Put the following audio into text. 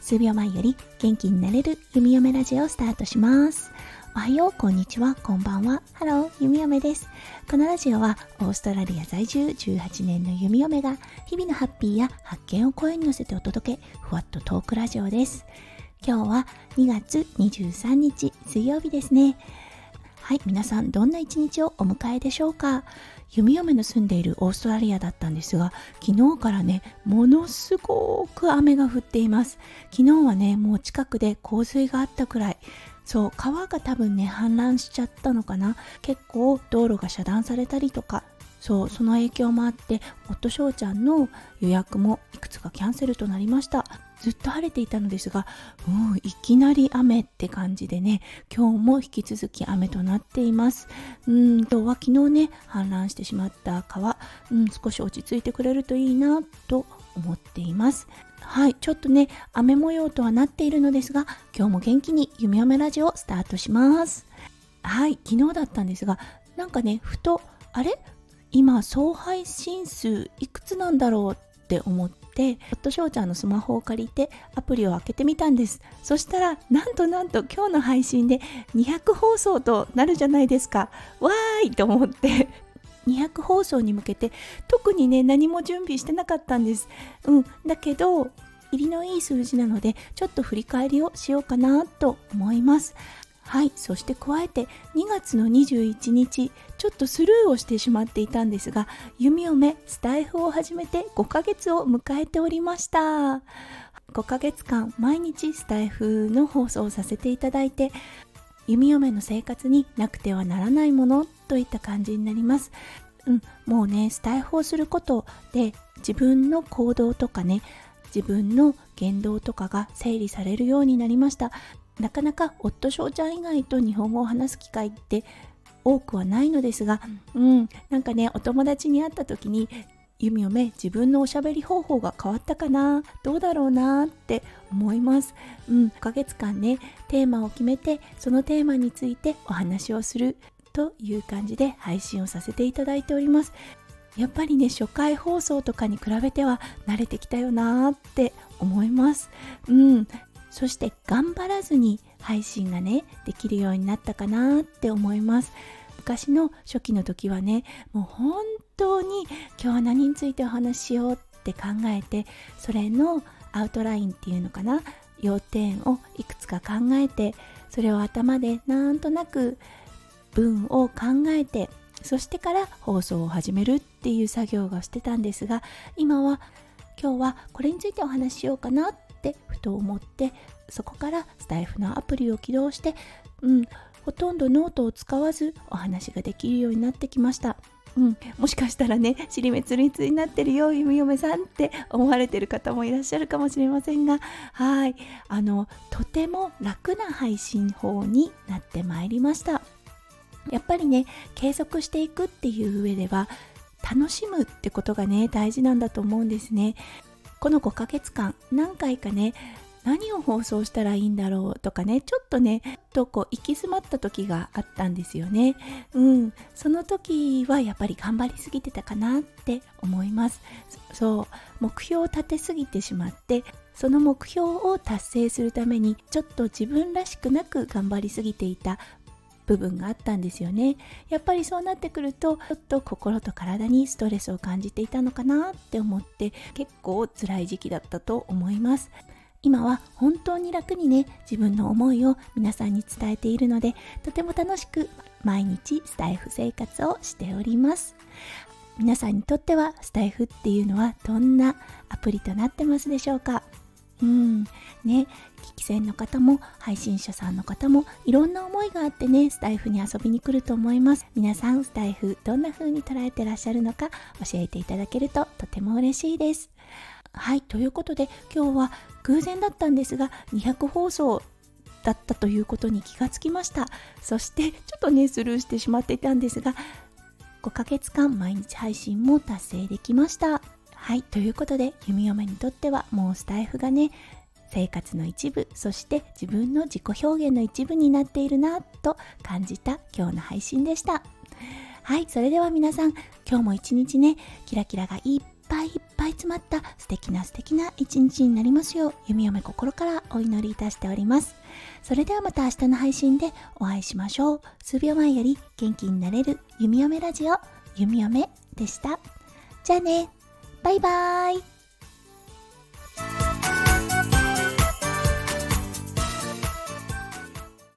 数秒前より元気になれる弓嫁ラジオをスタートしますおはよう、こんにちは、こんばんは。ハロー、弓嫁です。このラジオはオーストラリア在住18年の弓嫁が日々のハッピーや発見を声に乗せてお届け、ふわっとトークラジオです。今日は2月23日水曜日ですね。はい、皆さんどんな一日をお迎えでしょうか？弓嫁の住んでいるオーストラリアだったんですが昨日からねものすごく雨が降っています。昨日はねもう近くで洪水があったくらい。そう川が多分ね氾濫しちゃったのかな。結構道路が遮断されたりとか。そうその影響もあって夫翔ちゃんの予約もいくつかキャンセルとなりました。ずっと晴れていたのですがもういきなり雨って感じでね今日も引き続き雨となっています。うん今日は昨日ね氾濫してしまった川、うん、少し落ち着いてくれるといいなと思っています。はいちょっとね雨模様とはなっているのですが今日も元気に夢嫁ラジオスタートします。はい昨日だったんですがなんかねふとあれ？今総配信数いくつなんだろうって思って夫翔ちゃんのスマホを借りてアプリを開けてみたんです。そしたらなんとなんと今日の配信で200放送となるじゃないですか。わーいと思って。200放送に向けて特にね何も準備してなかったんです。うん。だけど入りのいい数字なのでちょっと振り返りをしようかなと思います。はいそして加えて2月の21日ちょっとスルーをしてしまっていたんですが弓嫁スタイフを始めて5ヶ月を迎えておりました。5ヶ月間毎日スタイフの放送をさせていただいて弓嫁の生活になくてはならないものといった感じになります、うん、もうねスタイフをすることで自分の行動とかね自分の言動とかが整理されるようになりました。なかなか夫翔ちゃん以外と日本語を話す機会って多くはないのですが、うん、なんかねお友達に会った時に弓嫁自分のおしゃべり方法が変わったかなどうだろうなって思います。うん。5ヶ月間ねテーマを決めてそのテーマについてお話をするという感じで配信をさせていただいております。やっぱりね初回放送とかに比べては慣れてきたよなって思います。うんそして頑張らずに配信がねできるようになったかなって思います。昔の初期の時はねもう本当に今日は何についてお話ししようって考えてそれのアウトラインっていうのかな要点をいくつか考えてそれを頭でなんとなく文を考えてそしてから放送を始めるっていう作業がしてたんですが今は今日はこれについてお話ししようかなっってふと思ってそこからスタイフのアプリを起動してうんほとんどノートを使わずお話ができるようになってきました。うん、もしかしたらね尻滅裂になってるよ弓嫁さんって思われてる方もいらっしゃるかもしれませんがはいあのとても楽な配信法になってまいりました。やっぱりね継続していくっていう上では楽しむってことがね大事なんだと思うんですね。この5ヶ月間何回かね何を放送したらいいんだろうとかねちょっとねとこう行き詰まった時があったんですよね。うん。その時はやっぱり頑張りすぎてたかなって思います。そう。目標を立てすぎてしまってその目標を達成するためにちょっと自分らしくなく頑張りすぎていた部分があったんですよね。やっぱりそうなってくるとちょっと心と体にストレスを感じていたのかなって思って結構辛い時期だったと思います。今は本当に楽にね自分の思いを皆さんに伝えているのでとても楽しく毎日スタイフ生活をしております。皆さんにとってはスタイフっていうのはどんなアプリとなってますでしょうか？うん。ね。聞き戦の方も配信者さんの方もいろんな思いがあってねスタイフに遊びに来ると思います。皆さんスタイフどんな風に捉えてらっしゃるのか教えていただけるととても嬉しいです。はい。ということで今日は偶然だったんですが200放送だったということに気がつきました。そしてちょっとねスルーしてしまっていたんですが5ヶ月間毎日配信も達成できました。はいということで弓嫁にとってはもうスタイフがね生活の一部そして自分の自己表現の一部になっているなと感じた今日の配信でしたはい、それでは皆さん、今日も一日ね、キラキラがいっぱいいっぱい詰まった素敵な素敵な一日になりますよう、弓嫁心からお祈りいたしております。それではまた明日の配信でお会いしましょう。数秒前より元気になれる弓嫁ラジオ、弓嫁でした。じゃあね、バイバーイ。